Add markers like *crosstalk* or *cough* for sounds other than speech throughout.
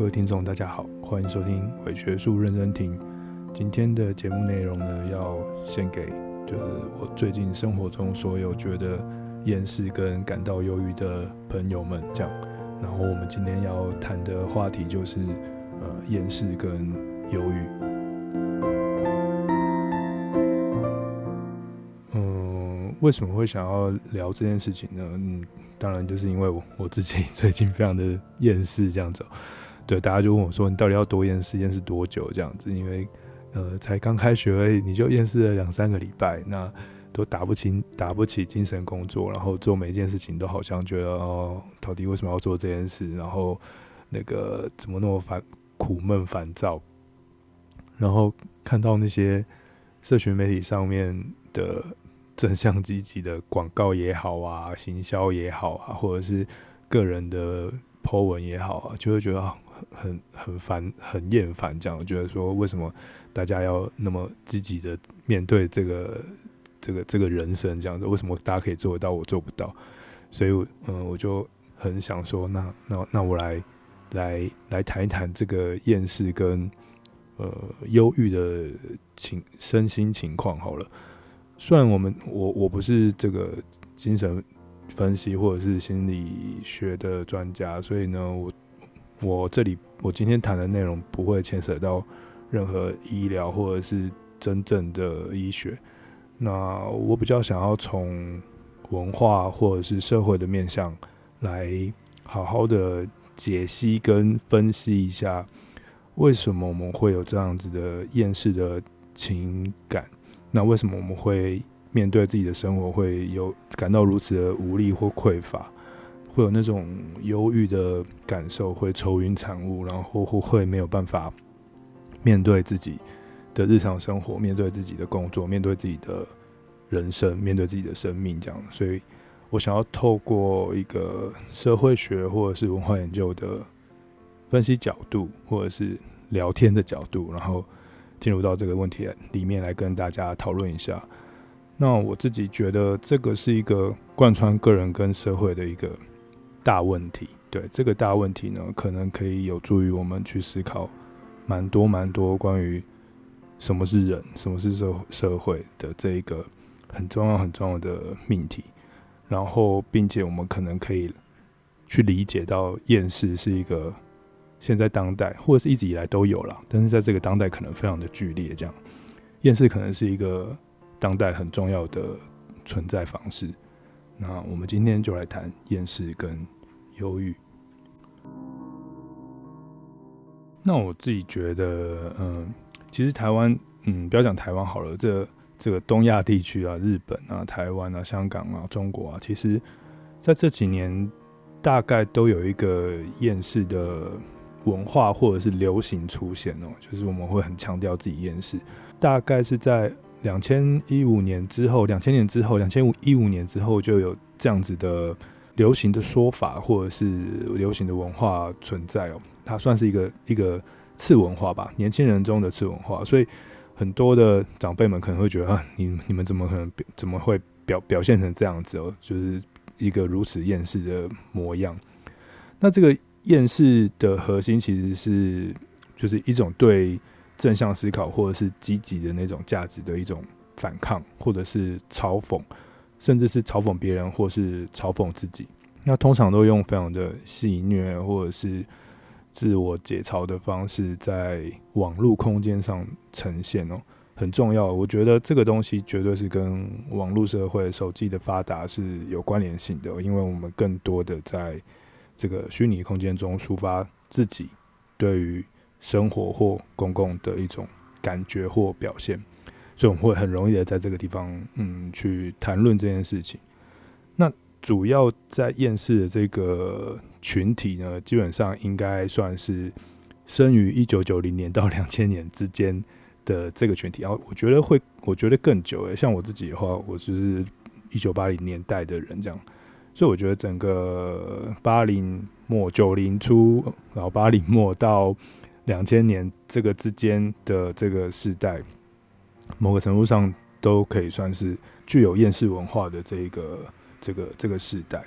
各位听众，大家好，欢迎收听伪学术认真听。今天的节目内容呢，要献给就是我最近生活中所有觉得厌世跟感到忧郁的朋友们，这样。然后我们今天要谈的话题就是呃厌世跟忧郁。嗯，为什么会想要聊这件事情呢？嗯。当然，就是因为我我自己最近非常的厌世这样子，对，大家就问我说：“你到底要多厌世？厌世多久？”这样子，因为呃，才刚开学而已，你就厌世了两三个礼拜，那都打不起打不起精神工作，然后做每一件事情都好像觉得哦，到底为什么要做这件事？然后那个怎么那么烦、苦闷、烦躁？然后看到那些社群媒体上面的。正向积极的广告也好啊，行销也好啊，或者是个人的 po 文也好啊，就会觉得很很烦、很厌烦。这样我觉得说，为什么大家要那么积极的面对这个、这个、这个人生？这样子，为什么大家可以做得到，我做不到？所以，嗯，我就很想说，那那那我来来来谈一谈这个厌世跟呃忧郁的情身心情况好了。虽然我们我我不是这个精神分析或者是心理学的专家，所以呢，我我这里我今天谈的内容不会牵扯到任何医疗或者是真正的医学。那我比较想要从文化或者是社会的面向来好好的解析跟分析一下，为什么我们会有这样子的厌世的情感。那为什么我们会面对自己的生活会有感到如此的无力或匮乏，会有那种忧郁的感受，会愁云惨雾，然后会会没有办法面对自己的日常生活，面对自己的工作，面对自己的人生，面对自己的生命这样。所以我想要透过一个社会学或者是文化研究的分析角度，或者是聊天的角度，然后。进入到这个问题里面来跟大家讨论一下。那我自己觉得这个是一个贯穿个人跟社会的一个大问题。对，这个大问题呢，可能可以有助于我们去思考蛮多蛮多关于什么是人、什么是社社会的这一个很重要很重要的命题。然后，并且我们可能可以去理解到厌世是一个。现在当代或者是一直以来都有了，但是在这个当代可能非常的剧烈，这样厌世可能是一个当代很重要的存在方式。那我们今天就来谈厌世跟忧郁。那我自己觉得，嗯，其实台湾，嗯，不要讲台湾好了，这这个东亚地区啊，日本啊、台湾啊、香港啊、中国啊，其实在这几年大概都有一个厌世的。文化或者是流行出现哦，就是我们会很强调自己厌世。大概是在两千一五年之后，两千年之后，两千五一五年之后就有这样子的流行的说法，或者是流行的文化存在哦。它算是一个一个次文化吧，年轻人中的次文化。所以很多的长辈们可能会觉得啊，你你们怎么可能怎么会表表现成这样子哦？就是一个如此厌世的模样。那这个。厌世的核心其实是就是一种对正向思考或者是积极的那种价值的一种反抗，或者是嘲讽，甚至是嘲讽别人或是嘲讽自己。那通常都用非常的戏谑或者是自我解嘲的方式在网络空间上呈现哦，很重要。我觉得这个东西绝对是跟网络社会、手机的发达是有关联性的，因为我们更多的在。这个虚拟空间中抒发自己对于生活或公共的一种感觉或表现，所以我们会很容易的在这个地方，嗯，去谈论这件事情。那主要在厌世的这个群体呢，基本上应该算是生于一九九零年到两千年之间的这个群体。然后我觉得会，我觉得更久诶，像我自己的话，我就是一九八零年代的人这样。所以我觉得整个八零末九零初，然后八零末到两千年这个之间的这个时代，某个程度上都可以算是具有厌世文化的这一个这个这个时代。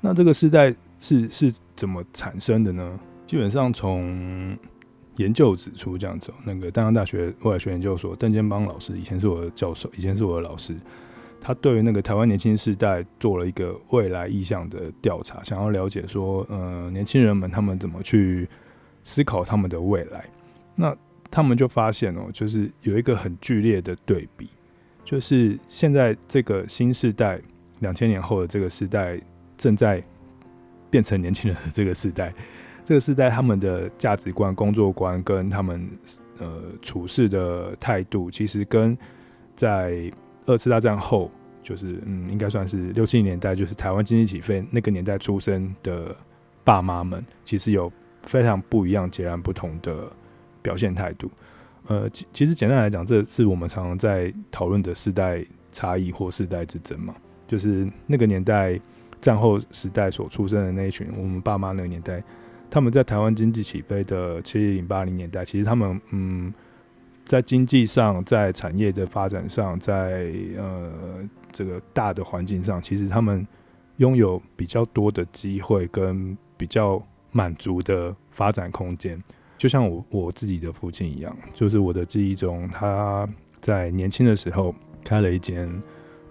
那这个世代是是怎么产生的呢？基本上从研究指出这样子，那个淡江大学未来学研究所邓建邦老师以前是我的教授，以前是我的老师，他对于那个台湾年轻世代做了一个未来意向的调查，想要了解说，呃，年轻人们他们怎么去思考他们的未来。那他们就发现哦，就是有一个很剧烈的对比，就是现在这个新世代，两千年后的这个时代正在变成年轻人的这个时代，这个时代他们的价值观、工作观跟他们呃处事的态度，其实跟在二次大战后，就是嗯，应该算是六七年代，就是台湾经济起飞那个年代出生的爸妈们，其实有非常不一样、截然不同的表现态度。呃，其其实简单来讲，这是我们常常在讨论的世代差异或世代之争嘛，就是那个年代。战后时代所出生的那一群，我们爸妈那个年代，他们在台湾经济起飞的七零八零年代，其实他们嗯，在经济上，在产业的发展上，在呃这个大的环境上，其实他们拥有比较多的机会跟比较满足的发展空间。就像我我自己的父亲一样，就是我的记忆中，他在年轻的时候开了一间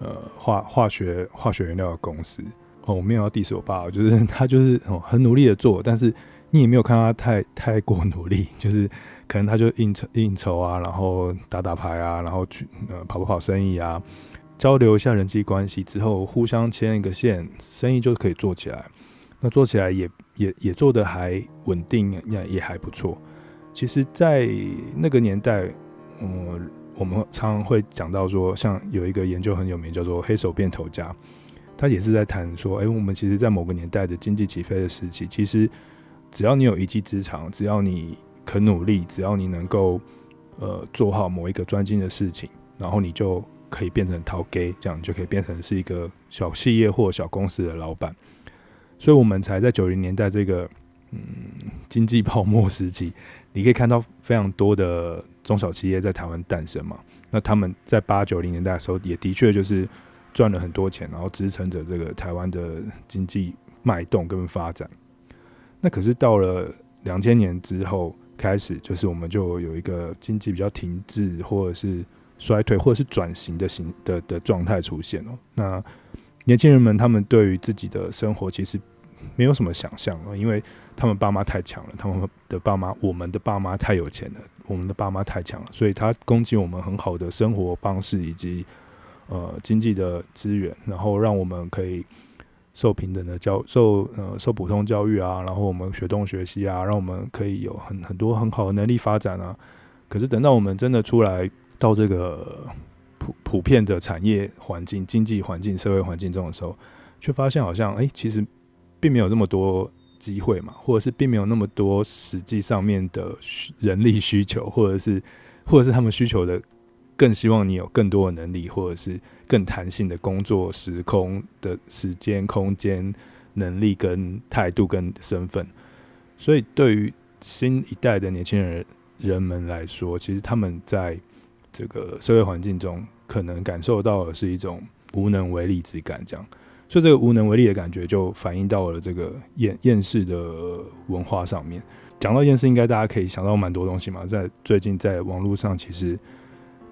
呃化化学化学原料的公司。哦，我没有要 diss 我爸，就是他就是哦很努力的做，但是你也没有看他太太过努力，*laughs* 就是可能他就应酬应酬啊，然后打打牌啊，然后去呃跑不跑生意啊，交流一下人际关系之后，互相牵一个线，生意就可以做起来。那做起来也也也做的还稳定，也也还不错。其实，在那个年代，嗯，我们常常会讲到说，像有一个研究很有名，叫做“黑手变头家”。他也是在谈说，哎、我们其实，在某个年代的经济起飞的时期，其实只要你有一技之长，只要你肯努力，只要你能够呃做好某一个专精的事情，然后你就可以变成桃 gay，，这样就可以变成是一个小企业或小公司的老板。所以，我们才在九零年代这个嗯经济泡沫时期，你可以看到非常多的中小企业在台湾诞生嘛。那他们在八九零年代的时候，也的确就是。赚了很多钱，然后支撑着这个台湾的经济脉动跟发展。那可是到了两千年之后开始，就是我们就有一个经济比较停滞，或者是衰退，或者是转型的形的的状态出现了。那年轻人们他们对于自己的生活其实没有什么想象了，因为他们爸妈太强了，他们的爸妈，我们的爸妈太有钱了，我们的爸妈太强了，所以他供给我们很好的生活方式以及。呃，经济的资源，然后让我们可以受平等的教受呃受普通教育啊，然后我们学东学西啊，让我们可以有很很多很好的能力发展啊。可是等到我们真的出来到这个普普遍的产业环境、经济环境、社会环境中的时候，却发现好像哎、其实并没有那么多机会嘛，或者是并没有那么多实际上面的人力需求，或者是或者是他们需求的。更希望你有更多的能力，或者是更弹性的工作时空的时间、空间、能力跟态度跟身份。所以，对于新一代的年轻人人们来说，其实他们在这个社会环境中，可能感受到的是一种无能为力之感。这样，所以这个无能为力的感觉，就反映到了这个厌厌世的文化上面。讲到厌世，应该大家可以想到蛮多东西嘛。在最近，在网络上，其实。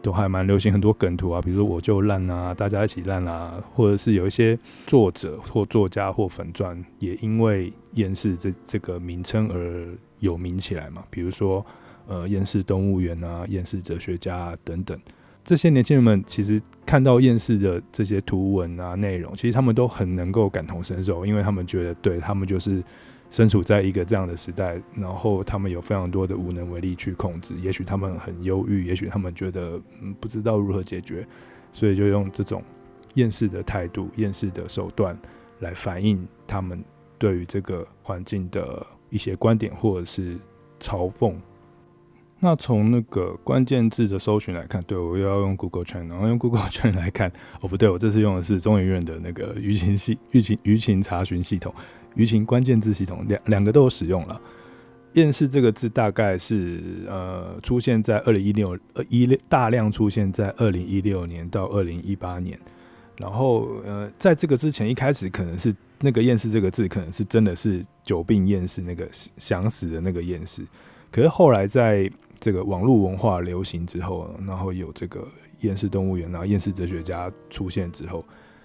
都还蛮流行很多梗图啊，比如说我就烂啊，大家一起烂啊，或者是有一些作者或作家或粉钻也因为厌世这这个名称而有名起来嘛。比如说呃厌世动物园啊，厌世哲学家啊等等，这些年轻人们其实看到厌世的这些图文啊内容，其实他们都很能够感同身受，因为他们觉得对他们就是。身处在一个这样的时代，然后他们有非常多的无能为力去控制，也许他们很忧郁，也许他们觉得嗯不知道如何解决，所以就用这种厌世的态度、厌世的手段来反映他们对于这个环境的一些观点或者是嘲讽。那从那个关键字的搜寻来看，对，我又要用 Google Trend，然后用 *laughs* Google Trend 来看，哦不对，我这次用的是中研院的那个舆情系舆情舆情查询系统。舆情关键字系统两两个都有使用了。厌世这个字大概是呃出现在二零一六呃一大量出现在二零一六年到二零一八年，然后呃在这个之前一开始可能是那个厌世这个字，可能是真的是久病厌世那个想死的那个厌世。可是后来在这个网络文化流行之后，然后有这个厌世动物园啊、厌世哲学家出现之后，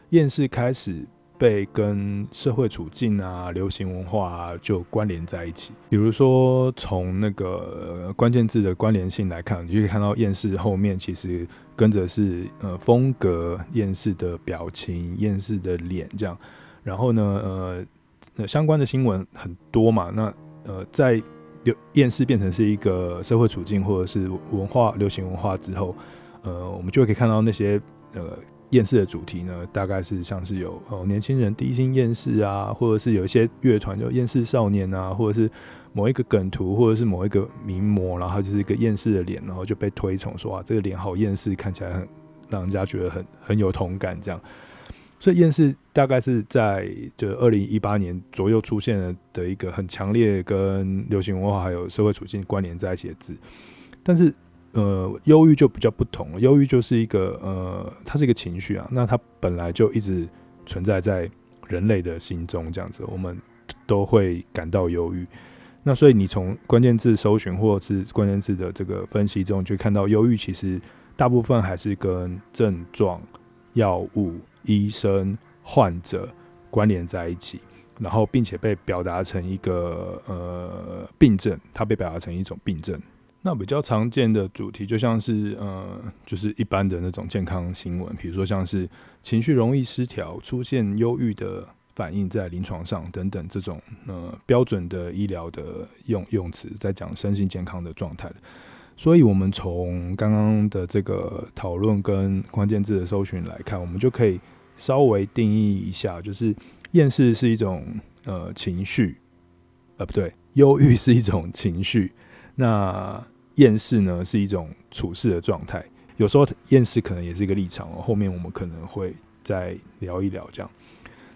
厌世开始被跟社会处境啊、流行文化啊就关联在一起。比如说从那个关键字的关联性来看，你就可以看到厌世后面其实跟着是呃风格、厌世的表情、厌世的脸这样。然后呢，呃，相关的新闻很多嘛。那呃，在流厌世变成是一个社会处境或者是文化流行文化之后，呃，我们就可以看到那些呃厌世的主题呢，大概是像是有哦年轻人低薪厌世啊，或者是有一些乐团叫厌世少年啊，或者是某一个梗图，或者是某一个名模，然后就是一个厌世的脸，然后就被推崇说啊，这个脸好厌世，看起来很让人家觉得很很有同感这样。所以厌世大概是在就二零一八年左右出现的一个很强烈跟流行文化还有社会处境关联在一起的字，但是呃，忧郁就比较不同，忧郁就是一个呃，它是一个情绪啊，那它本来就一直存在在人类的心中，这样子我们都会感到忧郁。那所以你从关键字搜寻或是关键字的这个分析中，就看到忧郁其实大部分还是跟症状、药物。医生、患者关联在一起，然后并且被表达成一个呃病症，它被表达成一种病症。那比较常见的主题就像是呃，就是一般的那种健康新闻，比如说像是情绪容易失调、出现忧郁的反应在临床上等等这种呃标准的医疗的用用词，在讲身心健康的状态。所以，我们从刚刚的这个讨论跟关键字的搜寻来看，我们就可以稍微定义一下，就是厌世是一种呃情绪，呃不对，忧郁是一种情绪，那厌世呢是一种处事的状态。有时候厌世可能也是一个立场哦，后面我们可能会再聊一聊这样。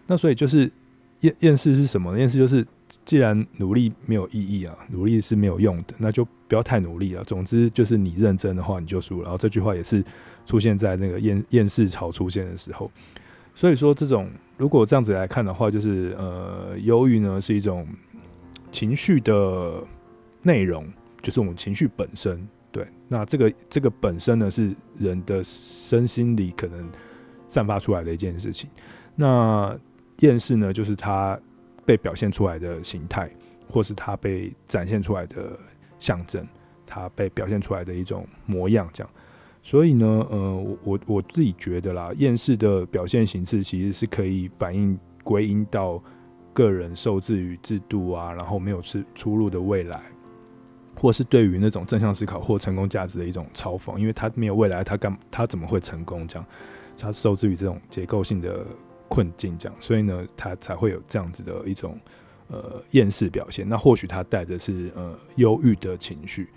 那所以就是厌厌世是什么呢？厌世就是。既然努力没有意义啊，努力是没有用的，那就不要太努力了。总之就是你认真的话，你就输了。然后这句话也是出现在那个厌厌世潮出现的时候。所以说，这种如果这样子来看的话，就是呃，忧郁呢是一种情绪的内容，就是我们情绪本身。对，那这个这个本身呢是人的身心里可能散发出来的一件事情。那厌世呢，就是它。被表现出来的形态，或是它被展现出来的象征，它被表现出来的一种模样，这样。所以呢，呃，我我我自己觉得啦，厌世的表现形式其实是可以反映归因到个人受制于制度啊，然后没有出出路的未来，或是对于那种正向思考或成功价值的一种嘲讽，因为他没有未来，他干他怎么会成功？这样，他受制于这种结构性的。困境这样，所以呢，他才会有这样子的一种呃厌世表现。那或许他带的是呃忧郁的情绪。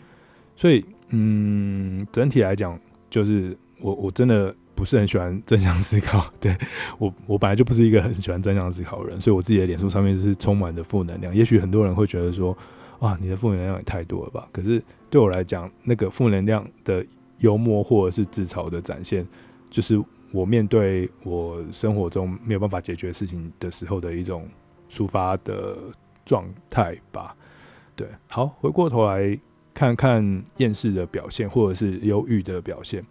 所以，嗯，整体来讲，就是我我真的不是很喜欢正向思考。*laughs* 对，我我本来就不是一个很喜欢正向思考的人，所以我自己的脸书上面是充满着负能量。也许很多人会觉得说，啊，你的负能量也太多了吧？可是对我来讲，那个负能量的幽默或者是自嘲的展现，就是。我面对我生活中没有办法解决事情的时候的一种抒发的状态吧。对，好，回过头来看看厌世的表现，或者是忧郁的表现。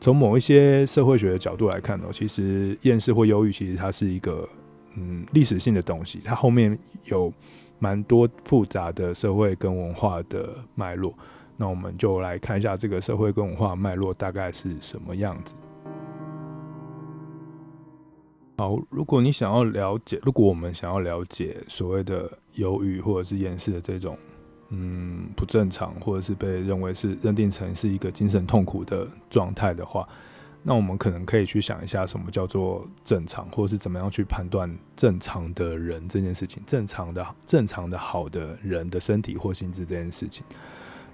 从某一些社会学的角度来看呢，其实厌世或忧郁其实它是一个嗯历史性的东西，它后面有蛮多复杂的社会跟文化的脉络。那我们就来看一下这个社会跟文化脉络大概是什么样子。好，如果你想要了解，如果我们想要了解所谓的忧郁或者是厌世的这种，嗯，不正常，或者是被认为是认定成是一个精神痛苦的状态的话，那我们可能可以去想一下，什么叫做正常，或者是怎么样去判断正常的人这件事情，正常的、正常的好的人的身体或心智这件事情。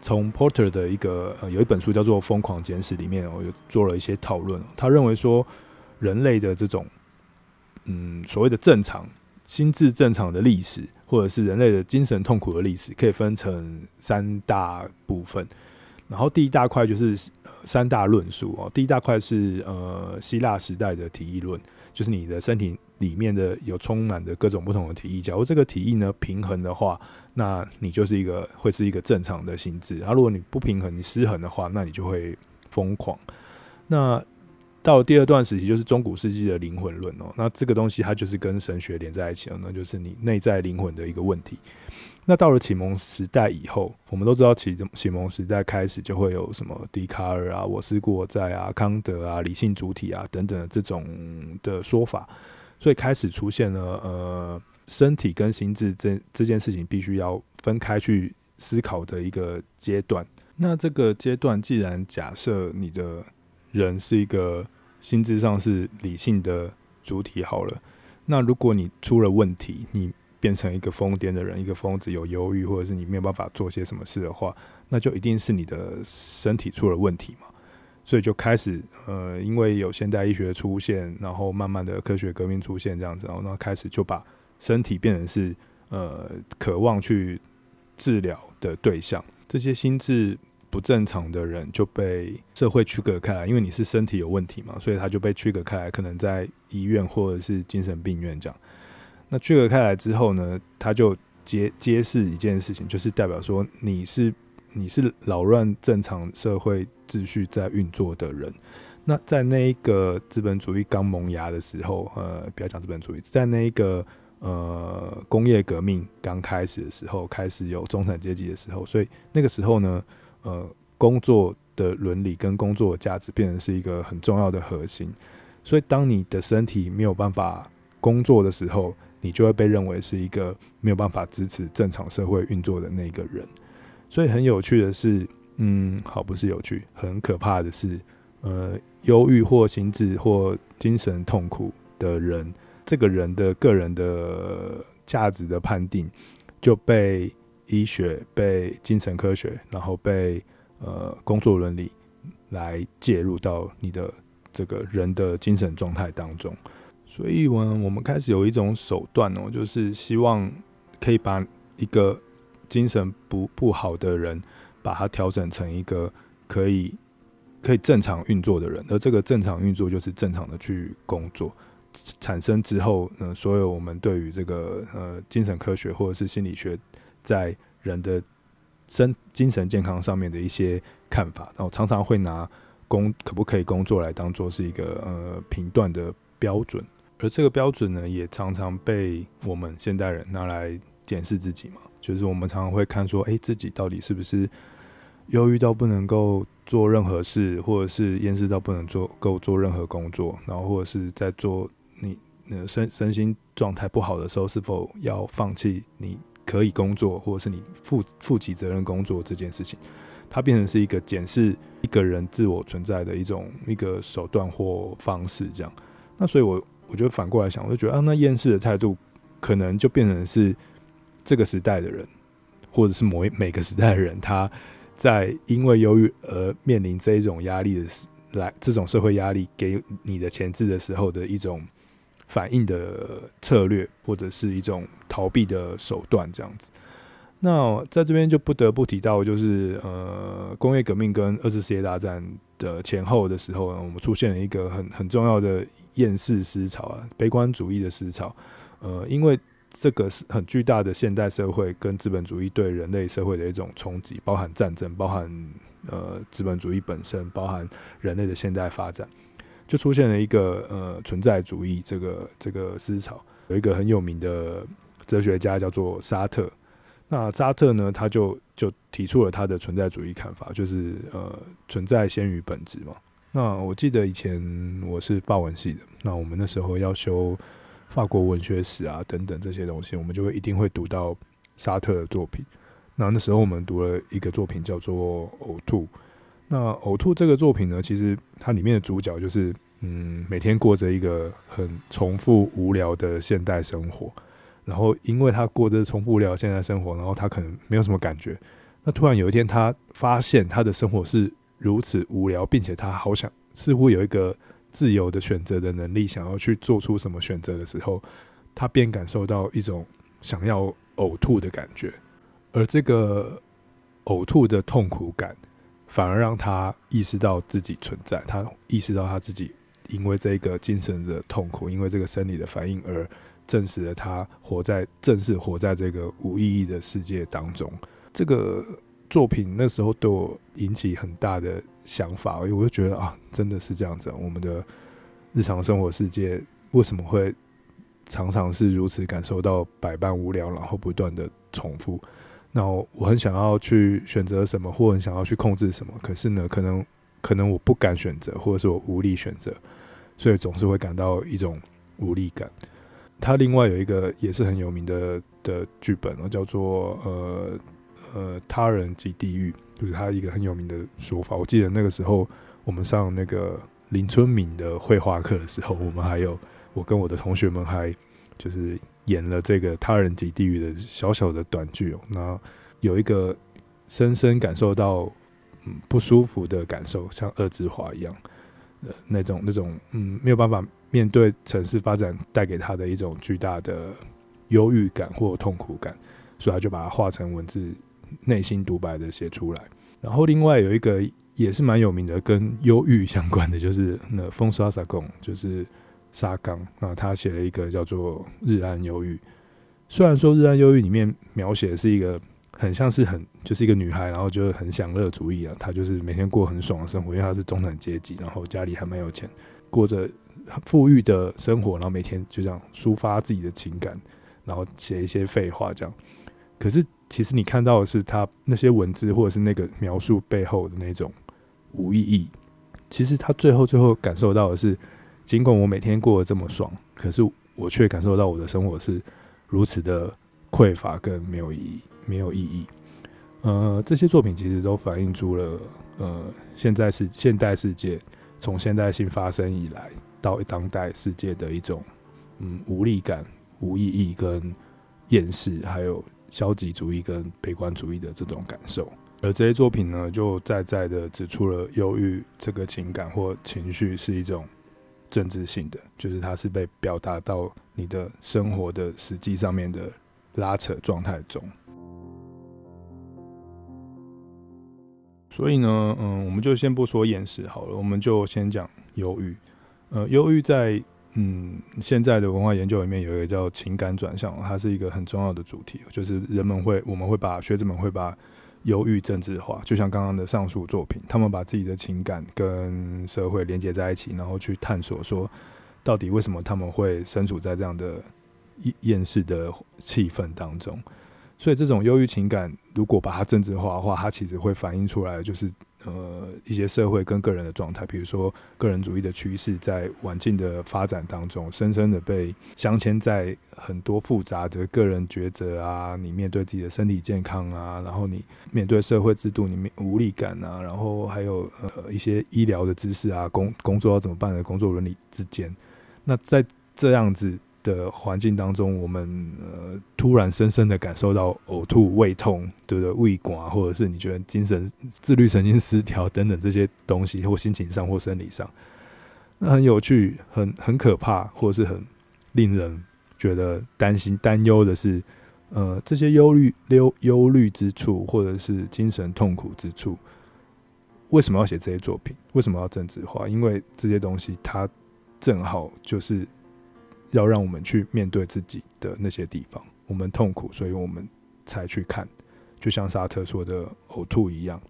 从 Porter 的一个呃有一本书叫做《疯狂简史》里面，我有做了一些讨论。他认为说，人类的这种嗯，所谓的正常心智正常的历史，或者是人类的精神痛苦的历史，可以分成三大部分。然后第一大块就是三大论述哦。第一大块是呃希腊时代的体液论，就是你的身体里面的有充满的各种不同的体液。假如这个体液呢平衡的话，那你就是一个会是一个正常的心智。然后如果你不平衡，你失衡的话，那你就会疯狂。那到了第二段时期，就是中古世纪的灵魂论哦。那这个东西它就是跟神学连在一起了，那就是你内在灵魂的一个问题。那到了启蒙时代以后，我们都知道启启蒙时代开始就会有什么笛卡尔啊、我思故我在啊、康德啊、理性主体啊等等这种的说法，所以开始出现了呃，身体跟心智这这件事情必须要分开去思考的一个阶段。那这个阶段，既然假设你的人是一个心智上是理性的主体好了，那如果你出了问题，你变成一个疯癫的人，一个疯子，有忧郁，或者是你没有办法做些什么事的话，那就一定是你的身体出了问题嘛。所以就开始呃，因为有现代医学出现，然后慢慢的科学革命出现这样子，然后那开始就把身体变成是呃渴望去治疗的对象，这些心智。不正常的人就被社会区隔开来，因为你是身体有问题嘛，所以他就被区隔开来，可能在医院或者是精神病院这样。那区隔开来之后呢，他就揭揭示一件事情，就是代表说你是你是扰乱正常社会秩序在运作的人。那在那一个资本主义刚萌芽的时候，呃，不要讲资本主义，在那一个呃工业革命刚开始的时候，开始有中产阶级的时候，所以那个时候呢。呃，工作的伦理跟工作的价值变成是一个很重要的核心，所以当你的身体没有办法工作的时候，你就会被认为是一个没有办法支持正常社会运作的那个人。所以很有趣的是，嗯，好，不是有趣，很可怕的是，呃，忧郁或心智或精神痛苦的人，这个人的个人的价值的判定就被。医学被精神科学，然后被呃工作伦理来介入到你的这个人的精神状态当中，所以，我我们开始有一种手段哦，就是希望可以把一个精神不不好的人，把他调整成一个可以可以正常运作的人，而这个正常运作就是正常的去工作，产生之后，呃，所有我们对于这个呃精神科学或者是心理学。在人的身精神健康上面的一些看法，然后常常会拿工可不可以工作来当做是一个呃评断的标准，而这个标准呢，也常常被我们现代人拿来检视自己嘛，就是我们常常会看说，哎，自己到底是不是忧郁到不能够做任何事，或者是厌世到不能做够做任何工作，然后或者是在做你呃身身心状态不好的时候，是否要放弃你。可以工作，或者是你负负起责任工作这件事情，它变成是一个检视一个人自我存在的一种一个手段或方式，这样。那所以我，我我觉得反过来想，我就觉得啊，那厌世的态度可能就变成是这个时代的人，或者是某一每个时代的人，他在因为忧郁而面临这一种压力的时来这种社会压力给你的前置的时候的一种。反应的策略，或者是一种逃避的手段，这样子。那在这边就不得不提到，就是呃，工业革命跟二次世界大战的前后的时候呢，我们出现了一个很很重要的厌世思潮啊，悲观主义的思潮。呃，因为这个是很巨大的现代社会跟资本主义对人类社会的一种冲击，包含战争，包含呃资本主义本身，包含人类的现代发展。就出现了一个呃存在主义这个这个思潮，有一个很有名的哲学家叫做沙特。那沙特呢，他就就提出了他的存在主义看法，就是呃存在先于本质嘛。那我记得以前我是法文系的，那我们那时候要修法国文学史啊等等这些东西，我们就会一定会读到沙特的作品。那那时候我们读了一个作品叫做《呕吐》。那《呕吐》这个作品呢，其实它里面的主角就是，嗯，每天过着一个很重复无聊的现代生活，然后因为他过着重复无聊的现代生活，然后他可能没有什么感觉。那突然有一天，他发现他的生活是如此无聊，并且他好想，似乎有一个自由的选择的能力，想要去做出什么选择的时候，他便感受到一种想要呕吐的感觉，而这个呕吐的痛苦感。反而让他意识到自己存在，他意识到他自己因为这个精神的痛苦，因为这个生理的反应而证实了他活在正是活在这个无意义的世界当中。这个作品那时候对我引起很大的想法，因为我就觉得啊，真的是这样子，我们的日常生活世界为什么会常常是如此感受到百般无聊，然后不断的重复？那我很想要去选择什么，或很想要去控制什么，可是呢，可能可能我不敢选择，或者是我无力选择，所以总是会感到一种无力感。他另外有一个也是很有名的的剧本哦，叫做呃呃他人即地狱，就是他一个很有名的说法。我记得那个时候我们上那个林春敏的绘画课的时候，我们还有我跟我的同学们还就是。演了这个他人及地狱的小小的短剧哦，那有一个深深感受到嗯不舒服的感受，像恶之华一样，呃那种那种嗯没有办法面对城市发展带给他的一种巨大的忧郁感或痛苦感，所以他就把它画成文字，内心独白的写出来。然后另外有一个也是蛮有名的跟忧郁相关的，就是那风沙沙贡，就是。沙冈，那他写了一个叫做《日安忧郁》。虽然说《日安忧郁》里面描写的是一个很像是很就是一个女孩，然后就是很享乐主义啊，她就是每天过很爽的生活，因为她是中产阶级，然后家里还蛮有钱，过着富裕的生活，然后每天就这样抒发自己的情感，然后写一些废话这样。可是其实你看到的是她那些文字或者是那个描述背后的那种无意义。其实她最后最后感受到的是。尽管我每天过得这么爽，可是我却感受到我的生活是如此的匮乏跟没有意义，没有意义。呃，这些作品其实都反映出了呃，现在是现代世界从现代性发生以来到当代世界的一种嗯无力感、无意义跟厌世，还有消极主义跟悲观主义的这种感受。而这些作品呢，就在在的指出了忧郁这个情感或情绪是一种。政治性的，就是它是被表达到你的生活的实际上面的拉扯状态中。所以呢，嗯，我们就先不说厌世好了，我们就先讲忧郁。呃，忧郁在嗯现在的文化研究里面有一个叫情感转向，它是一个很重要的主题，就是人们会，我们会把学者们会把。忧郁政治化，就像刚刚的上述作品，他们把自己的情感跟社会连接在一起，然后去探索说，到底为什么他们会身处在这样的厌世的气氛当中。所以，这种忧郁情感，如果把它政治化的话，它其实会反映出来，就是。呃，一些社会跟个人的状态，比如说个人主义的趋势，在晚近的发展当中，深深的被镶嵌在很多复杂的个人抉择啊，你面对自己的身体健康啊，然后你面对社会制度里面无力感啊，然后还有呃一些医疗的知识啊，工工作要怎么办的工作伦理之间，那在这样子。的环境当中，我们呃突然深深的感受到呕吐、胃痛，对不对？胃管，或者是你觉得精神自律神经失调等等这些东西，或心情上或生理上，那很有趣、很很可怕，或者是很令人觉得担心、担忧的是，呃，这些忧虑、忧忧虑之处，或者是精神痛苦之处，为什么要写这些作品？为什么要政治化？因为这些东西，它正好就是。要让我们去面对自己的那些地方，我们痛苦，所以我们才去看，就像沙特说的“呕吐”一样。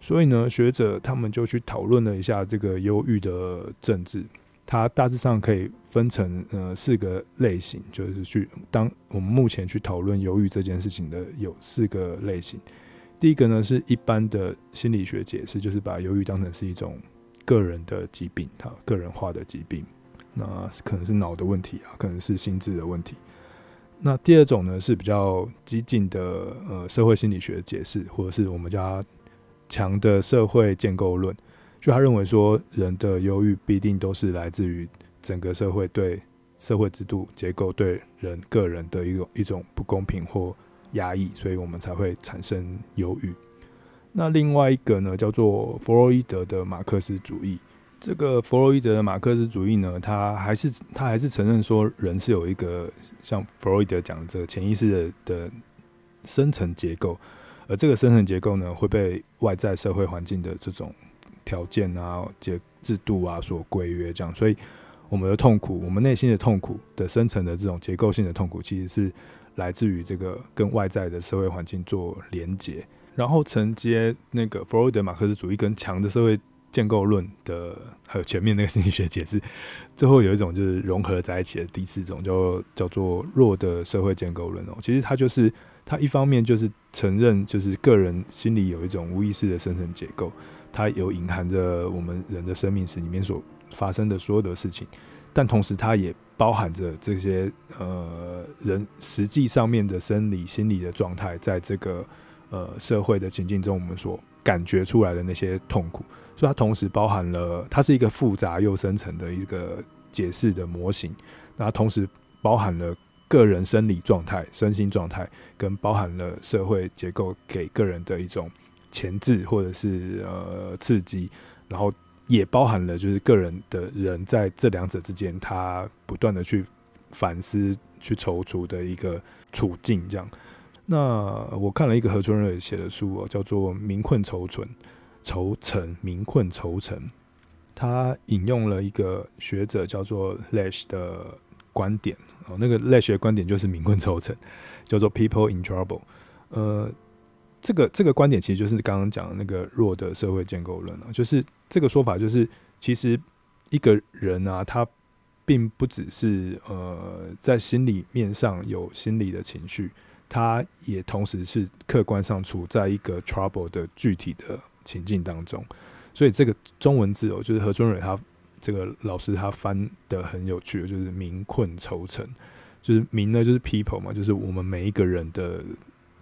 所以呢，学者他们就去讨论了一下这个忧郁的政治，它大致上可以分成呃四个类型，就是去当我们目前去讨论忧郁这件事情的有四个类型。第一个呢是一般的心理学解释，就是把忧郁当成是一种个人的疾病，它个人化的疾病。那可能是脑的问题啊，可能是心智的问题。那第二种呢是比较激进的呃社会心理学解释，或者是我们叫它强的社会建构论。就他认为说，人的忧郁必定都是来自于整个社会对社会制度结构对人个人的一种一种不公平或压抑，所以我们才会产生忧郁。那另外一个呢叫做弗洛伊德的马克思主义。这个弗洛伊德的马克思主义呢，他还是他还是承认说，人是有一个像弗洛伊德讲的这个潜意识的的深层结构，而这个深层结构呢，会被外在社会环境的这种条件啊、结制度啊所规约，这样，所以我们的痛苦，我们内心的痛苦的深层的这种结构性的痛苦，其实是来自于这个跟外在的社会环境做连结，然后承接那个弗洛伊德马克思主义跟强的社会建构论的，还有前面那个心理学解释，最后有一种就是融合在一起的第四种，叫叫做弱的社会建构论哦。其实它就是它一方面就是承认，就是个人心里有一种无意识的生成结构，它有隐含着我们人的生命史里面所发生的所有的事情，但同时它也包含着这些呃人实际上面的生理心理的状态，在这个呃社会的情境中，我们所感觉出来的那些痛苦。所以它同时包含了，它是一个复杂又深层的一个解释的模型。那同时包含了个人生理状态、身心状态，跟包含了社会结构给个人的一种前置或者是呃刺激，然后也包含了就是个人的人在这两者之间，他不断的去反思、去踌躇的一个处境。这样，那我看了一个何春瑞写的书哦，叫做《民困愁存》。愁城，民困愁城，他引用了一个学者叫做 Lesh 的观点哦，那个 Lesh 的观点就是民困愁城，叫做 People in Trouble。呃，这个这个观点其实就是刚刚讲的那个弱的社会建构论啊，就是这个说法就是，其实一个人啊，他并不只是呃在心理面上有心理的情绪，他也同时是客观上处在一个 trouble 的具体的。情境当中，所以这个中文字哦，就是何尊蕊他这个老师他翻得很有趣，就是民困愁城，就是民呢就是 people 嘛，就是我们每一个人的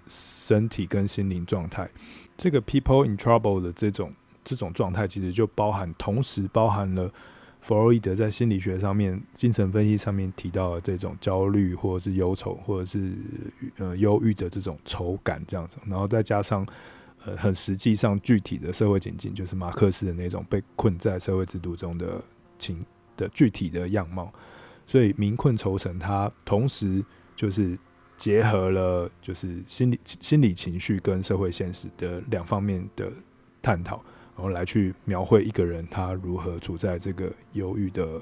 身体跟心灵状态。这个 people in trouble 的这种这种状态，其实就包含同时包含了弗洛伊德在心理学上面、精神分析上面提到的这种焦虑或者是忧愁或者是呃忧郁的这种愁感这样子，然后再加上。呃，很实际上具体的社会情境，就是马克思的那种被困在社会制度中的情的具体的样貌。所以民困愁城，它同时就是结合了就是心理心理情绪跟社会现实的两方面的探讨，然后来去描绘一个人他如何处在这个忧郁的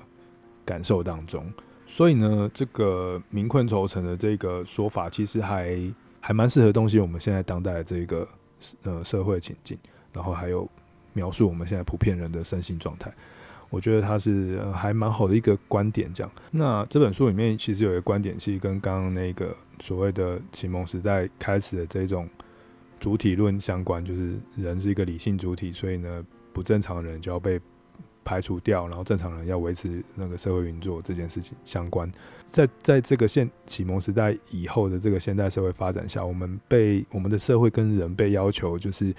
感受当中。所以呢，这个民困愁城的这个说法，其实还还蛮适合东西我们现在当代的这个。呃，社会情境，然后还有描述我们现在普遍人的身心状态，我觉得他是、呃、还蛮好的一个观点。这样，那这本书里面其实有一个观点，其实跟刚刚那个所谓的启蒙时代开始的这种主体论相关，就是人是一个理性主体，所以呢，不正常的人就要被排除掉，然后正常人要维持那个社会运作这件事情相关，在在这个现启蒙时代以后的这个现代社会发展下，我们被我们的社会跟人被要求就是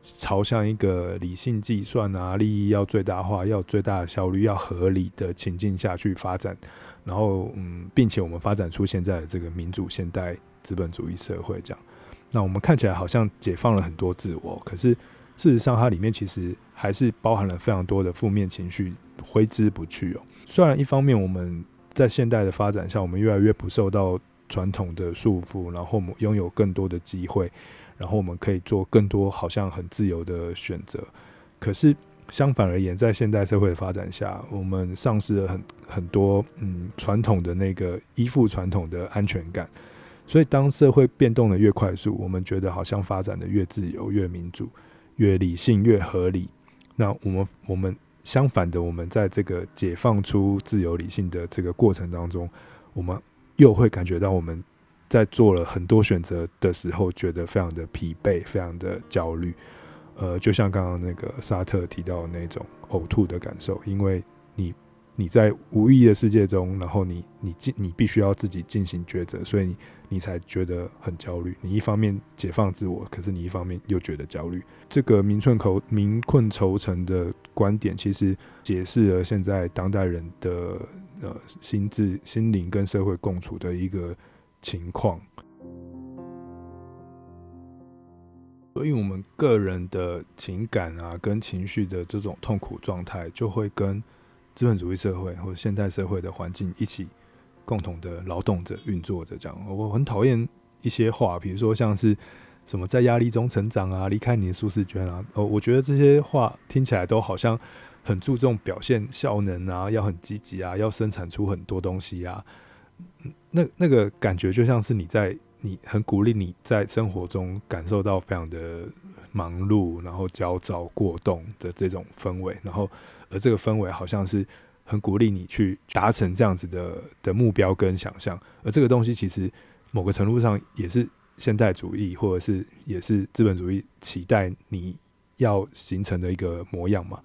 朝向一个理性计算啊，利益要最大化，要最大的效率，要合理的情境下去发展，然后嗯，并且我们发展出现在这个民主现代资本主义社会这样，那我们看起来好像解放了很多自我，可是。事实上，它里面其实还是包含了非常多的负面情绪，挥之不去哦。虽然一方面我们在现代的发展下，我们越来越不受到传统的束缚，然后我们拥有更多的机会，然后我们可以做更多好像很自由的选择。可是相反而言，在现代社会的发展下，我们丧失了很很多嗯传统的那个依附传统的安全感。所以当社会变动的越快速，我们觉得好像发展的越自由、越民主。越理性越合理，那我们我们相反的，我们在这个解放出自由理性的这个过程当中，我们又会感觉到我们在做了很多选择的时候，觉得非常的疲惫，非常的焦虑。呃，就像刚刚那个沙特提到的那种呕吐的感受，因为你。你在无意义的世界中，然后你你进你必须要自己进行抉择，所以你你才觉得很焦虑。你一方面解放自我，可是你一方面又觉得焦虑。这个民困愁民困愁城的观点，其实解释了现在当代人的呃心智、心灵跟社会共处的一个情况。所以，我们个人的情感啊，跟情绪的这种痛苦状态，就会跟资本主义社会或现代社会的环境一起共同的劳动者、运作着，这样。我很讨厌一些话，比如说像是什么在压力中成长啊，离开你的舒适圈啊。哦，我觉得这些话听起来都好像很注重表现效能啊，要很积极啊，要生产出很多东西啊。那那个感觉就像是你在你很鼓励你在生活中感受到非常的忙碌，然后焦躁过动的这种氛围，然后而这个氛围好像是很鼓励你去达成这样子的的目标跟想象，而这个东西其实某个程度上也是现代主义或者是也是资本主义期待你要形成的一个模样嘛。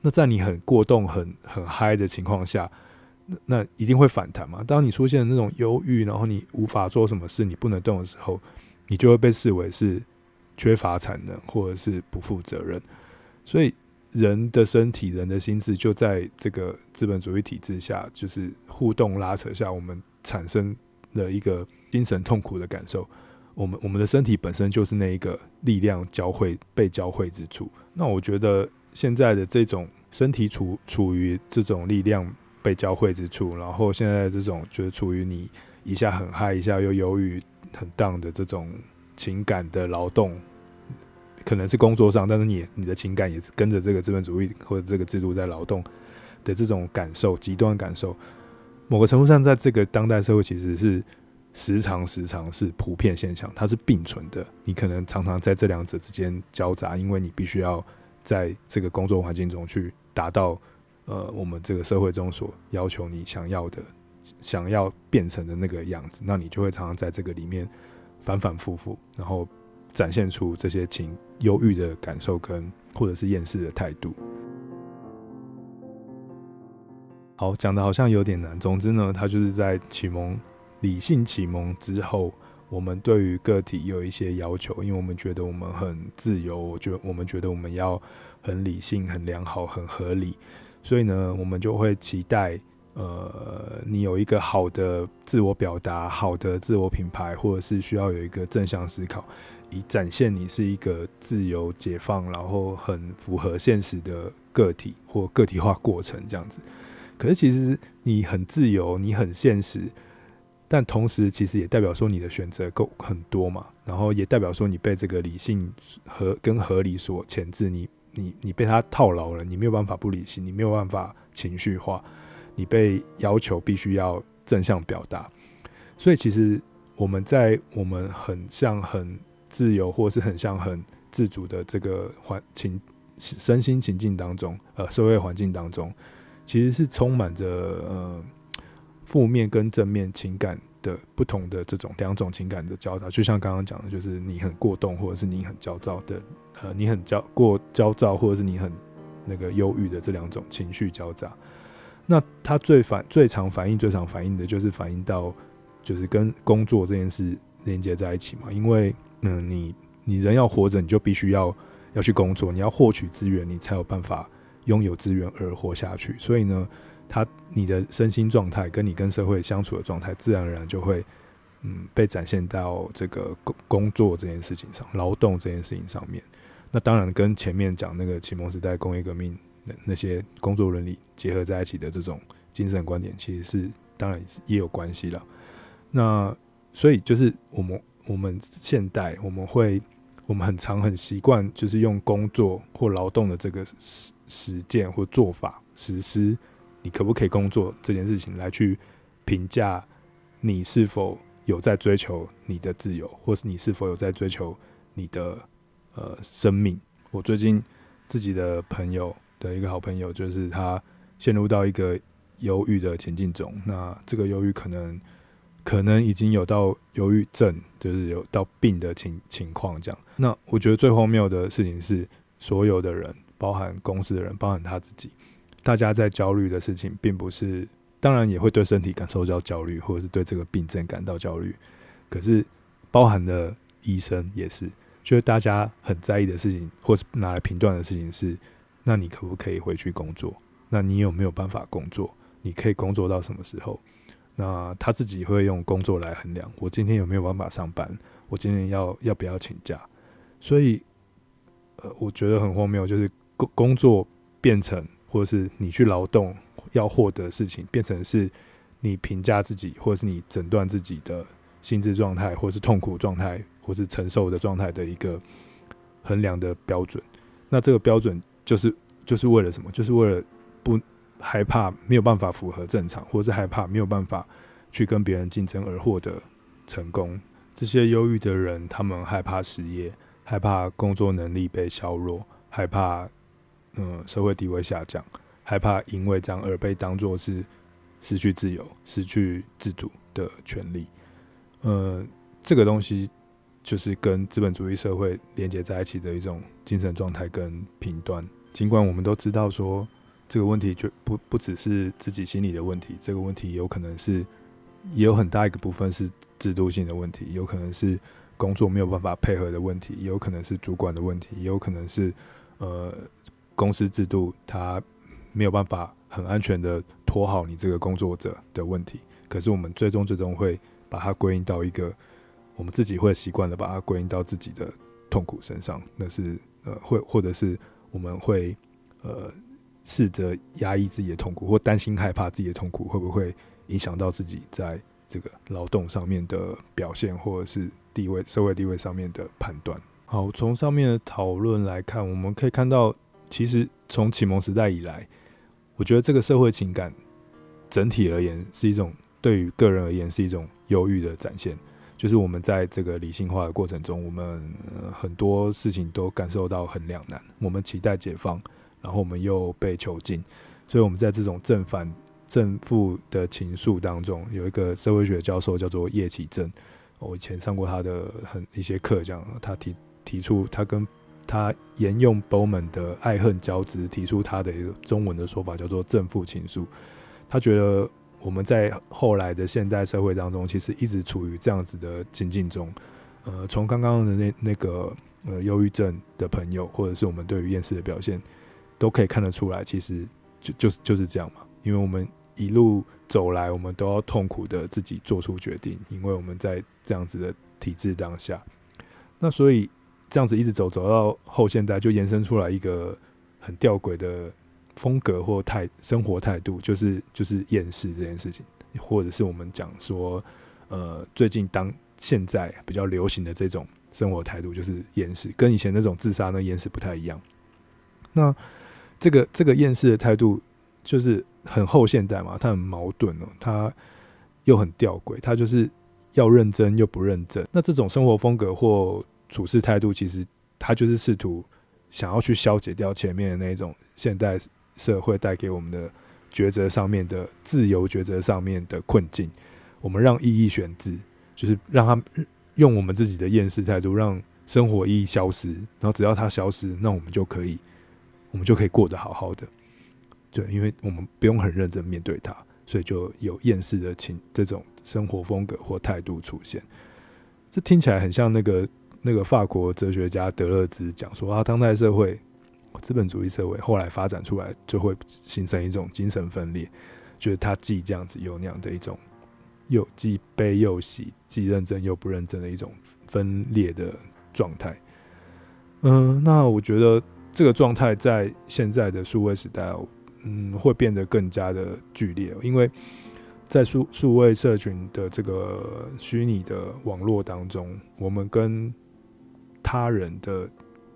那在你很过动、很很嗨的情况下，那那一定会反弹嘛。当你出现那种忧郁，然后你无法做什么事，你不能动的时候，你就会被视为是。缺乏产能，或者是不负责任，所以人的身体、人的心智就在这个资本主义体制下，就是互动拉扯下，我们产生了一个精神痛苦的感受。我们我们的身体本身就是那一个力量交汇被交汇之处。那我觉得现在的这种身体处处于这种力量被交汇之处，然后现在这种就是处于你一下很嗨，一下又忧郁、很荡的这种情感的劳动。可能是工作上，但是你你的情感也是跟着这个资本主义或者这个制度在劳动的这种感受，极端感受，某个程度上，在这个当代社会其实是时常时常是普遍现象，它是并存的。你可能常常在这两者之间交杂，因为你必须要在这个工作环境中去达到呃我们这个社会中所要求你想要的、想要变成的那个样子，那你就会常常在这个里面反反复复，然后。展现出这些情忧郁的感受跟或者是厌世的态度。好，讲的好像有点难。总之呢，它就是在启蒙理性启蒙之后，我们对于个体有一些要求，因为我们觉得我们很自由，我觉得我们觉得我们要很理性、很良好、很合理，所以呢，我们就会期待，呃，你有一个好的自我表达、好的自我品牌，或者是需要有一个正向思考。以展现你是一个自由解放，然后很符合现实的个体或个体化过程这样子。可是其实你很自由，你很现实，但同时其实也代表说你的选择够很多嘛。然后也代表说你被这个理性和跟合理所牵制，你你你被他套牢了，你没有办法不理性，你没有办法情绪化，你被要求必须要正向表达。所以其实我们在我们很像很。自由或是很像很自主的这个环境、身心情境当中，呃，社会环境当中，其实是充满着呃负面跟正面情感的不同的这种两种情感的交杂。就像刚刚讲的，就是你很过动，或者是你很焦躁的，呃，你很焦过焦躁，或者是你很那个忧郁的这两种情绪交杂。那他最反最常反映、最常反映的就是反映到就是跟工作这件事连接在一起嘛，因为。嗯，你你人要活着，你就必须要要去工作，你要获取资源，你才有办法拥有资源而活下去。所以呢，他你的身心状态跟你跟社会相处的状态，自然而然就会嗯被展现到这个工工作这件事情上，劳动这件事情上面。那当然跟前面讲那个启蒙时代工业革命那那些工作伦理结合在一起的这种精神观点，其实是当然也有关系了。那所以就是我们。我们现代我们会，我们很常很习惯，就是用工作或劳动的这个实实践或做法实施，你可不可以工作这件事情来去评价你是否有在追求你的自由，或是你是否有在追求你的呃生命。我最近自己的朋友的一个好朋友，就是他陷入到一个忧郁的情境中，那这个忧郁可能。可能已经有到忧郁症，就是有到病的情情况这样。那我觉得最荒谬的事情是，所有的人，包含公司的人，包含他自己，大家在焦虑的事情，并不是，当然也会对身体感受到焦虑，或者是对这个病症感到焦虑。可是，包含的医生也是，就是大家很在意的事情，或是拿来评断的事情是，那你可不可以回去工作？那你有没有办法工作？你可以工作到什么时候？那他自己会用工作来衡量，我今天有没有办法上班？我今天要要不要请假？所以，呃，我觉得很荒谬，就是工工作变成，或者是你去劳动要获得事情，变成是你评价自己，或者是你诊断自己的心智状态，或是痛苦状态，或是承受的状态的一个衡量的标准。那这个标准就是就是为了什么？就是为了不害怕没有办法符合正常，或是害怕没有办法去跟别人竞争而获得成功。这些忧郁的人，他们害怕失业，害怕工作能力被削弱，害怕嗯、社会地位下降，害怕因为这样而被当作是失去自由、失去自主的权利。呃，这个东西就是跟资本主义社会连接在一起的一种精神状态跟评断。尽管我们都知道说这个问题就不不只是自己心理的问题，这个问题有可能是也有很大一个部分是制度性的问题，有可能是工作没有办法配合的问题，也有可能是主管的问题，也有可能是呃公司制度它没有办法很安全的拖好你这个工作者的问题。可是我们最终最终会。把它归因到一个我们自己会习惯的，把它归因到自己的痛苦身上，那是呃，会或者是我们会呃试着压抑自己的痛苦，或担心害怕自己的痛苦会不会影响到自己在这个劳动上面的表现，或者是地位、社会地位上面的判断。好，从上面的讨论来看，我们可以看到，其实从启蒙时代以来，我觉得这个社会情感整体而言是一种。对于个人而言，是一种忧郁的展现。就是我们在这个理性化的过程中，我们很多事情都感受到很两难。我们期待解放，然后我们又被囚禁，所以我们在这种正反正负的情愫当中，有一个社会学教授叫做叶启正，我以前上过他的很一些课，这样他提提出他跟他沿用 Bowman 的爱恨交织，提出他的一个中文的说法，叫做正负情愫。他觉得。我们在后来的现代社会当中，其实一直处于这样子的情境中。呃，从刚刚的那那个呃忧郁症的朋友，或者是我们对于厌世的表现，都可以看得出来，其实就就是就是这样嘛。因为我们一路走来，我们都要痛苦的自己做出决定，因为我们在这样子的体制当下。那所以这样子一直走走到后现代，就延伸出来一个很吊诡的。风格或态生活态度，就是就是厌世这件事情，或者是我们讲说，呃，最近当现在比较流行的这种生活态度，就是厌世，跟以前那种自杀那厌世不太一样。那这个这个厌世的态度，就是很后现代嘛，它很矛盾哦，它又很吊诡，它就是要认真又不认真。那这种生活风格或处事态度，其实它就是试图想要去消解掉前面的那种现代。社会带给我们的抉择上面的自由抉择上面的困境，我们让意义选择，就是让他用我们自己的厌世态度，让生活意义消失，然后只要它消失，那我们就可以，我们就可以过得好好的。对，因为我们不用很认真面对它，所以就有厌世的情这种生活风格或态度出现。这听起来很像那个那个法国哲学家德勒兹讲说啊，当代社会。资本主义社会后来发展出来，就会形成一种精神分裂，就是他既这样子又那样的一种，又既悲又喜，既认真又不认真的一种分裂的状态。嗯，那我觉得这个状态在现在的数位时代，嗯，会变得更加的剧烈，因为在数数位社群的这个虚拟的网络当中，我们跟他人的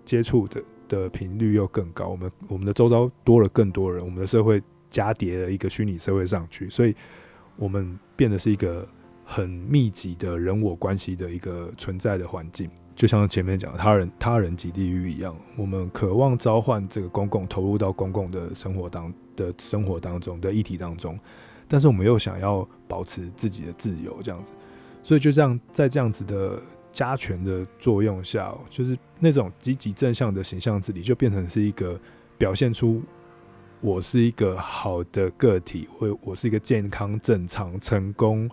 接触的。的频率又更高，我们我们的周遭多了更多人，我们的社会加叠了一个虚拟社会上去，所以我们变得是一个很密集的人我关系的一个存在的环境，就像前面讲他人他人即地狱一样，我们渴望召唤这个公共投入到公共的生活当的生活当中的议题当中，但是我们又想要保持自己的自由这样子，所以就这样在这样子的。加权的作用下，就是那种积极正向的形象治理，就变成是一个表现出我是一个好的个体，我我是一个健康、正常、成功、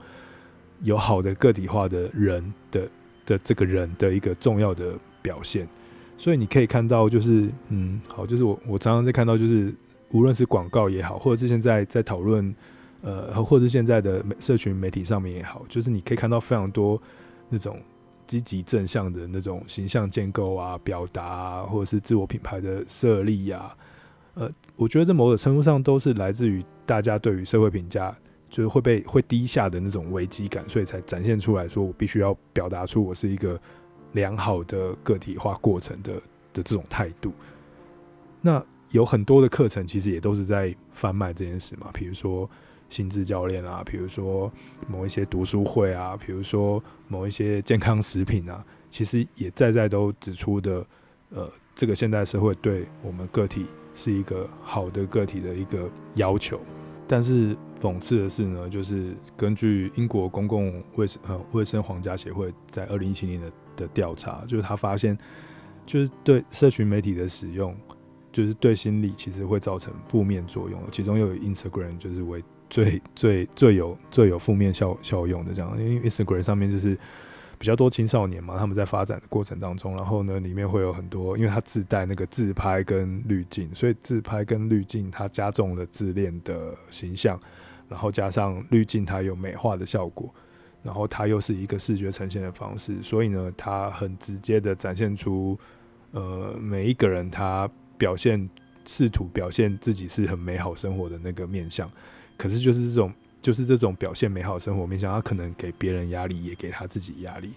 有好的个体化的人的的这个人的一个重要的表现。所以你可以看到，就是嗯，好，就是我我常常在看到，就是无论是广告也好，或者是现在在讨论，呃，或者是现在的社群媒体上面也好，就是你可以看到非常多那种。积极正向的那种形象建构啊、表达啊，或者是自我品牌的设立呀，呃，我觉得这某种程度上都是来自于大家对于社会评价就是会被会低下的那种危机感，所以才展现出来说我必须要表达出我是一个良好的个体化过程的的这种态度。那有很多的课程其实也都是在贩卖这件事嘛，比如说心智教练啊，比如说某一些读书会啊，比如说某一些健康食品啊，其实也在在都指出的，呃，这个现代社会对我们个体是一个好的个体的一个要求。但是讽刺的是呢，就是根据英国公共卫生呃卫生皇家协会在二零一七年的的调查，就是他发现，就是对社群媒体的使用。就是对心理其实会造成负面作用，其中又有 Instagram 就是为最最最有最有负面效效用的这样，因为 Instagram 上面就是比较多青少年嘛，他们在发展的过程当中，然后呢里面会有很多，因为它自带那个自拍跟滤镜，所以自拍跟滤镜它加重了自恋的形象，然后加上滤镜它有美化的效果，然后它又是一个视觉呈现的方式，所以呢它很直接的展现出呃每一个人他。表现试图表现自己是很美好生活的那个面向，可是就是这种就是这种表现美好生活面向，他可能给别人压力，也给他自己压力。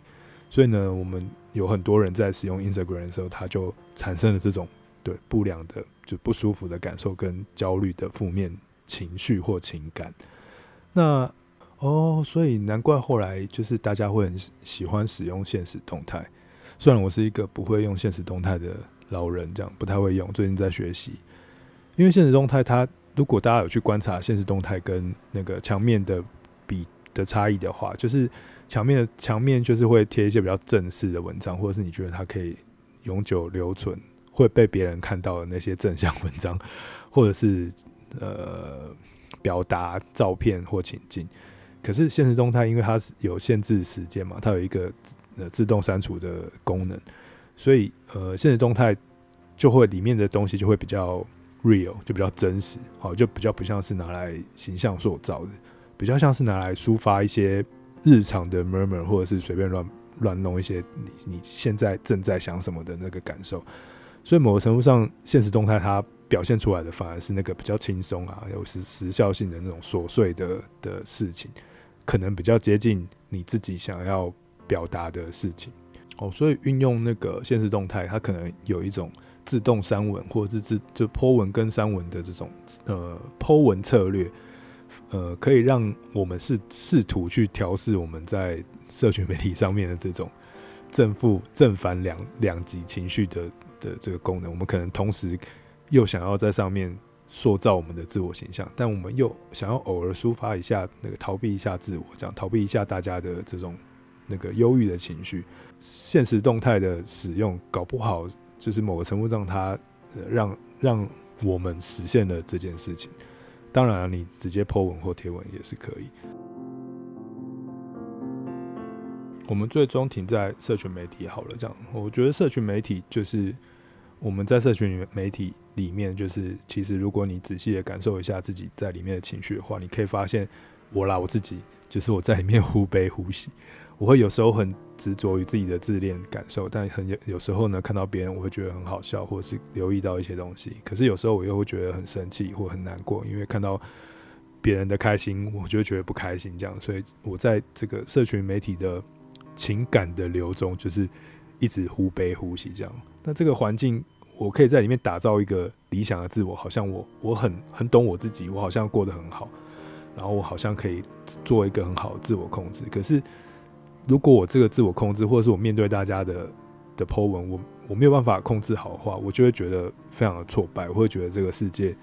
所以呢，我们有很多人在使用 Instagram 的时候，他就产生了这种对不良的就不舒服的感受跟焦虑的负面情绪或情感。那哦，所以难怪后来就是大家会很喜欢使用现实动态。虽然我是一个不会用现实动态的。老人这样不太会用，最近在学习。因为现实动态，它如果大家有去观察现实动态跟那个墙面的比的差异的话，就是墙面的墙面就是会贴一些比较正式的文章，或者是你觉得它可以永久留存，会被别人看到的那些正向文章，或者是呃表达照片或情境。可是现实动态，因为它是有限制时间嘛，它有一个呃自动删除的功能。所以，呃，现实动态就会里面的东西就会比较 real，就比较真实，好，就比较不像是拿来形象塑造的，比较像是拿来抒发一些日常的 murmur，或者是随便乱乱弄一些你你现在正在想什么的那个感受。所以，某个程度上，现实动态它表现出来的反而是那个比较轻松啊，有时时效性的那种琐碎的的事情，可能比较接近你自己想要表达的事情。哦，所以运用那个现实动态，它可能有一种自动删文，或者是自就 po 文跟删文的这种呃 po 文策略，呃，可以让我们是试图去调试我们在社群媒体上面的这种正负 *laughs* 正反两两极情绪的的这个功能。我们可能同时又想要在上面塑造我们的自我形象，但我们又想要偶尔抒发一下那个逃避一下自我，这样逃避一下大家的这种。那个忧郁的情绪，现实动态的使用，搞不好就是某个程度上，它让让我们实现了这件事情。当然，你直接 po 文或贴文也是可以。我们最终停在社群媒体好了，这样我觉得社群媒体就是我们在社群媒体里面，就是其实如果你仔细的感受一下自己在里面的情绪的话，你可以发现我啦，我自己就是我在里面忽悲忽喜。我会有时候很执着于自己的自恋感受，但很有有时候呢，看到别人我会觉得很好笑，或者是留意到一些东西。可是有时候我又会觉得很生气或很难过，因为看到别人的开心，我就觉得不开心。这样，所以我在这个社群媒体的情感的流中，就是一直忽悲忽喜这样。那这个环境，我可以在里面打造一个理想的自我，好像我我很很懂我自己，我好像过得很好，然后我好像可以做一个很好的自我控制。可是。如果我这个自我控制，或者是我面对大家的的 po 文，我我没有办法控制好的话，我就会觉得非常的挫败，我会觉得这个世界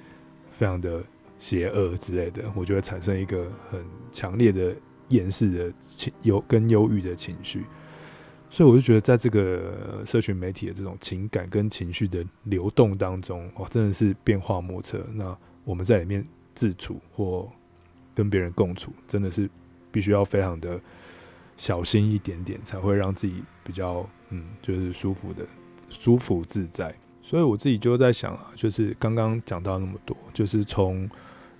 非常的邪恶之类的，我就会产生一个很强烈的厌世的情忧跟忧郁的情绪。所以我就觉得，在这个社群媒体的这种情感跟情绪的流动当中，哇，真的是变化莫测。那我们在里面自处或跟别人共处，真的是必须要非常的。小心一点点，才会让自己比较嗯，就是舒服的、舒服自在。所以我自己就在想啊，就是刚刚讲到那么多，就是从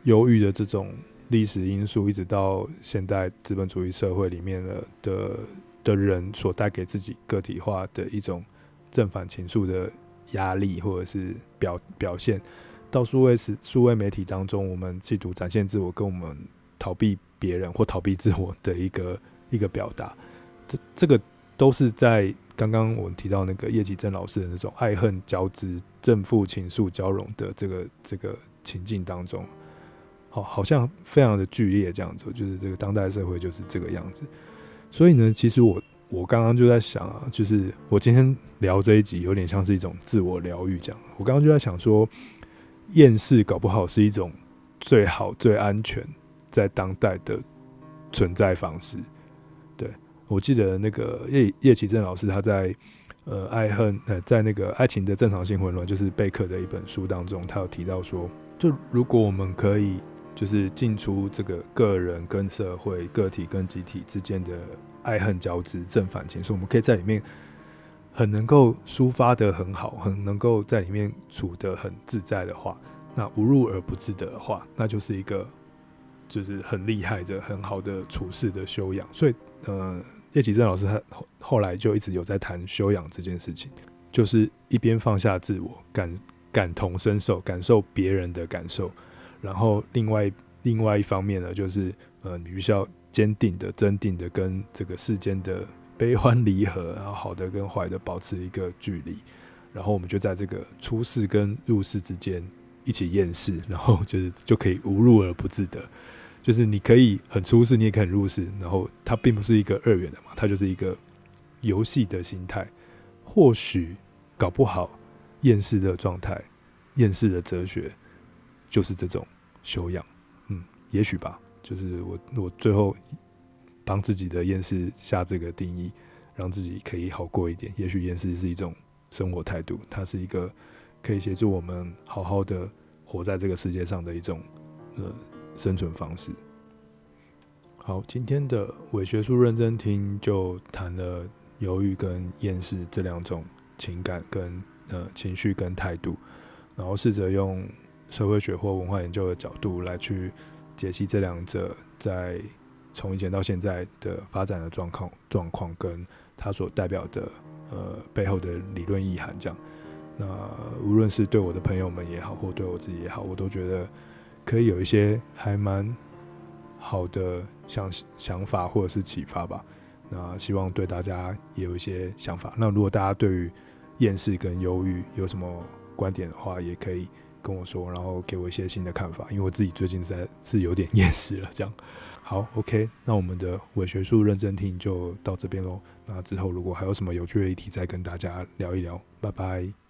忧郁的这种历史因素，一直到现代资本主义社会里面的的的人所带给自己个体化的一种正反情绪的压力，或者是表表现，到数位时数位媒体当中，我们企图展现自我，跟我们逃避别人或逃避自我的一个。一个表达，这这个都是在刚刚我们提到那个叶启正老师的那种爱恨交织、正负情愫交融的这个这个情境当中，好，好像非常的剧烈这样子，就是这个当代社会就是这个样子。所以呢，其实我我刚刚就在想啊，就是我今天聊这一集有点像是一种自我疗愈这样。我刚刚就在想说，厌世搞不好是一种最好最安全在当代的存在方式。我记得那个叶叶启正老师他在呃爱恨呃在那个爱情的正常性混乱，就是贝克的一本书当中，他有提到说，就如果我们可以就是进出这个个人跟社会、个体跟集体之间的爱恨交织、正反情，绪我们可以在里面很能够抒发得很好，很能够在里面处得很自在的话，那无入而不自得的话，那就是一个就是很厉害的、很好的处事的修养。所以，呃，叶启正老师他后后来就一直有在谈修养这件事情，就是一边放下自我，感感同身受，感受别人的感受。然后，另外另外一方面呢，就是呃，你必须要坚定的、镇定的跟这个世间的悲欢离合，然后好的跟坏的保持一个距离。然后我们就在这个出世跟入世之间一起厌世，然后就是就可以无入而不自得。就是你可以很出世，你也可以很入世，然后它并不是一个二元的嘛，它就是一个游戏的心态。或许搞不好厌世的状态、厌世的哲学。就是这种修养，嗯，也许吧。就是我我最后帮自己的厌世下这个定义，让自己可以好过一点。也许厌世是一种生活态度，它是一个可以协助我们好好的活在这个世界上的一种呃生存方式。好，今天的伪学术认真听就谈了犹豫跟厌世这两种情感跟呃情绪跟态度，然后试着用。社会学或文化研究的角度来去解析这两者在从以前到现在的发展的状况状况，跟它所代表的呃背后的理论意涵，这样。那无论是对我的朋友们也好，或对我自己也好，我都觉得可以有一些还蛮好的想想法或者是启发吧。那希望对大家也有一些想法。那如果大家对于厌世跟忧郁有什么观点的话，也可以。跟我说，然后给我一些新的看法，因为我自己最近在是有点厌世了。这样，*laughs* 好，OK，那我们的伪学术认真听就到这边喽。那之后如果还有什么有趣的议题，再跟大家聊一聊。拜拜。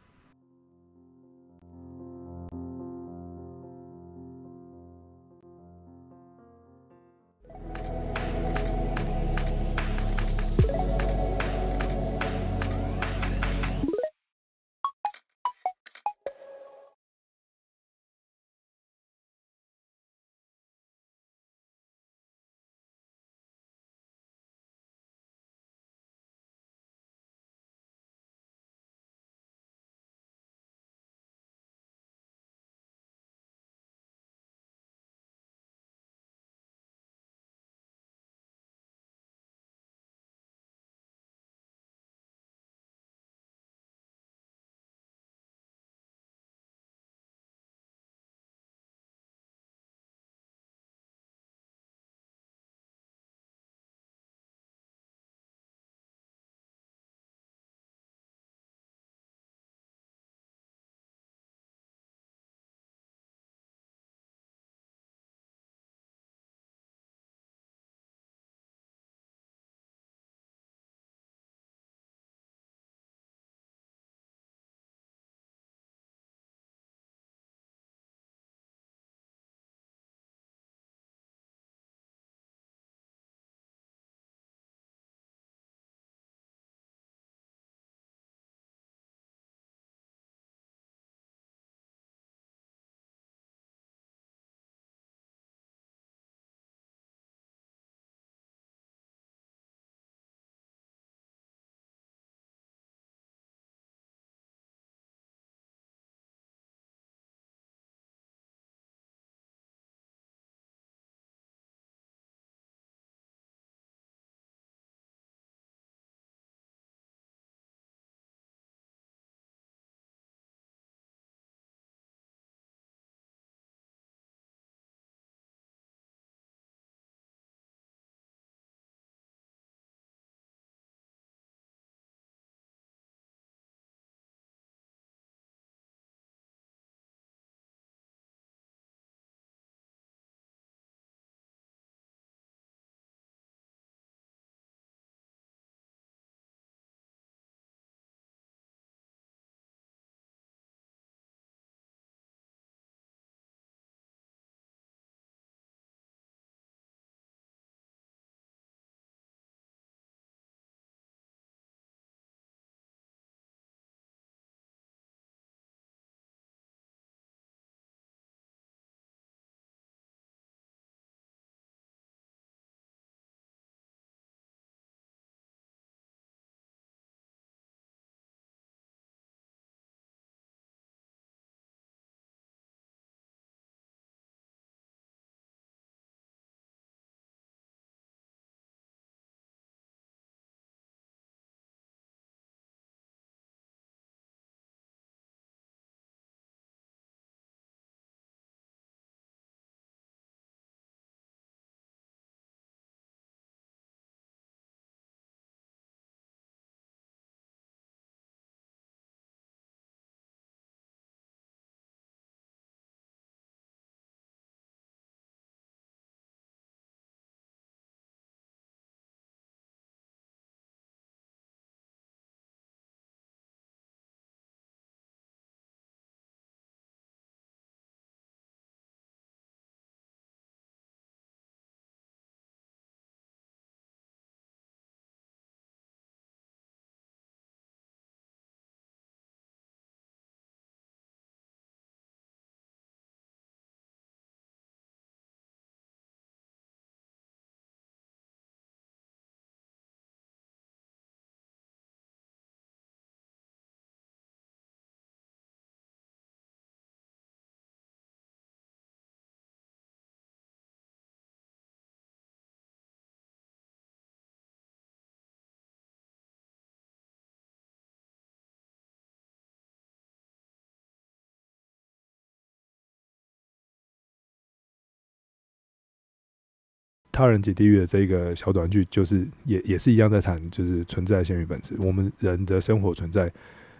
他人即地狱的这个小短剧，就是也也是一样在谈，就是存在先于本质。我们人的生活存在，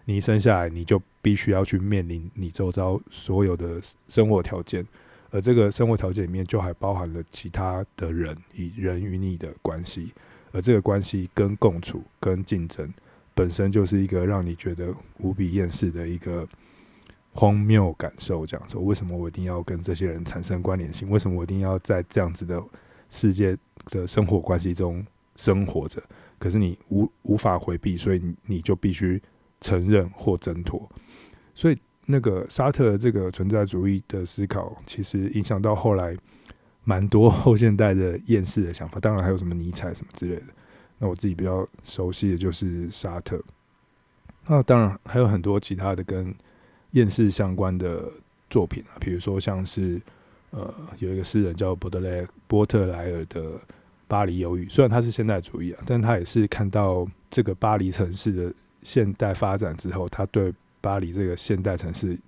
你一生下来你就必须要去面临你周遭所有的生活条件，而这个生活条件里面就还包含了其他的人与人与你的关系，而这个关系跟共处跟竞争本身就是一个让你觉得无比厌世的一个。荒谬感受，这样说，为什么我一定要跟这些人产生关联性？为什么我一定要在这样子的世界的生活关系中生活着？可是你无无法回避，所以你就必须承认或挣脱。所以那个沙特这个存在主义的思考，其实影响到后来蛮多后现代的厌世的想法。当然还有什么尼采什么之类的。那我自己比较熟悉的就是沙特。那当然还有很多其他的跟。厌世相关的作品啊，比如说像是呃，有一个诗人叫伯德莱波特莱尔的《巴黎忧郁》，虽然他是现代主义啊，但他也是看到这个巴黎城市的现代发展之后，他对巴黎这个现代城市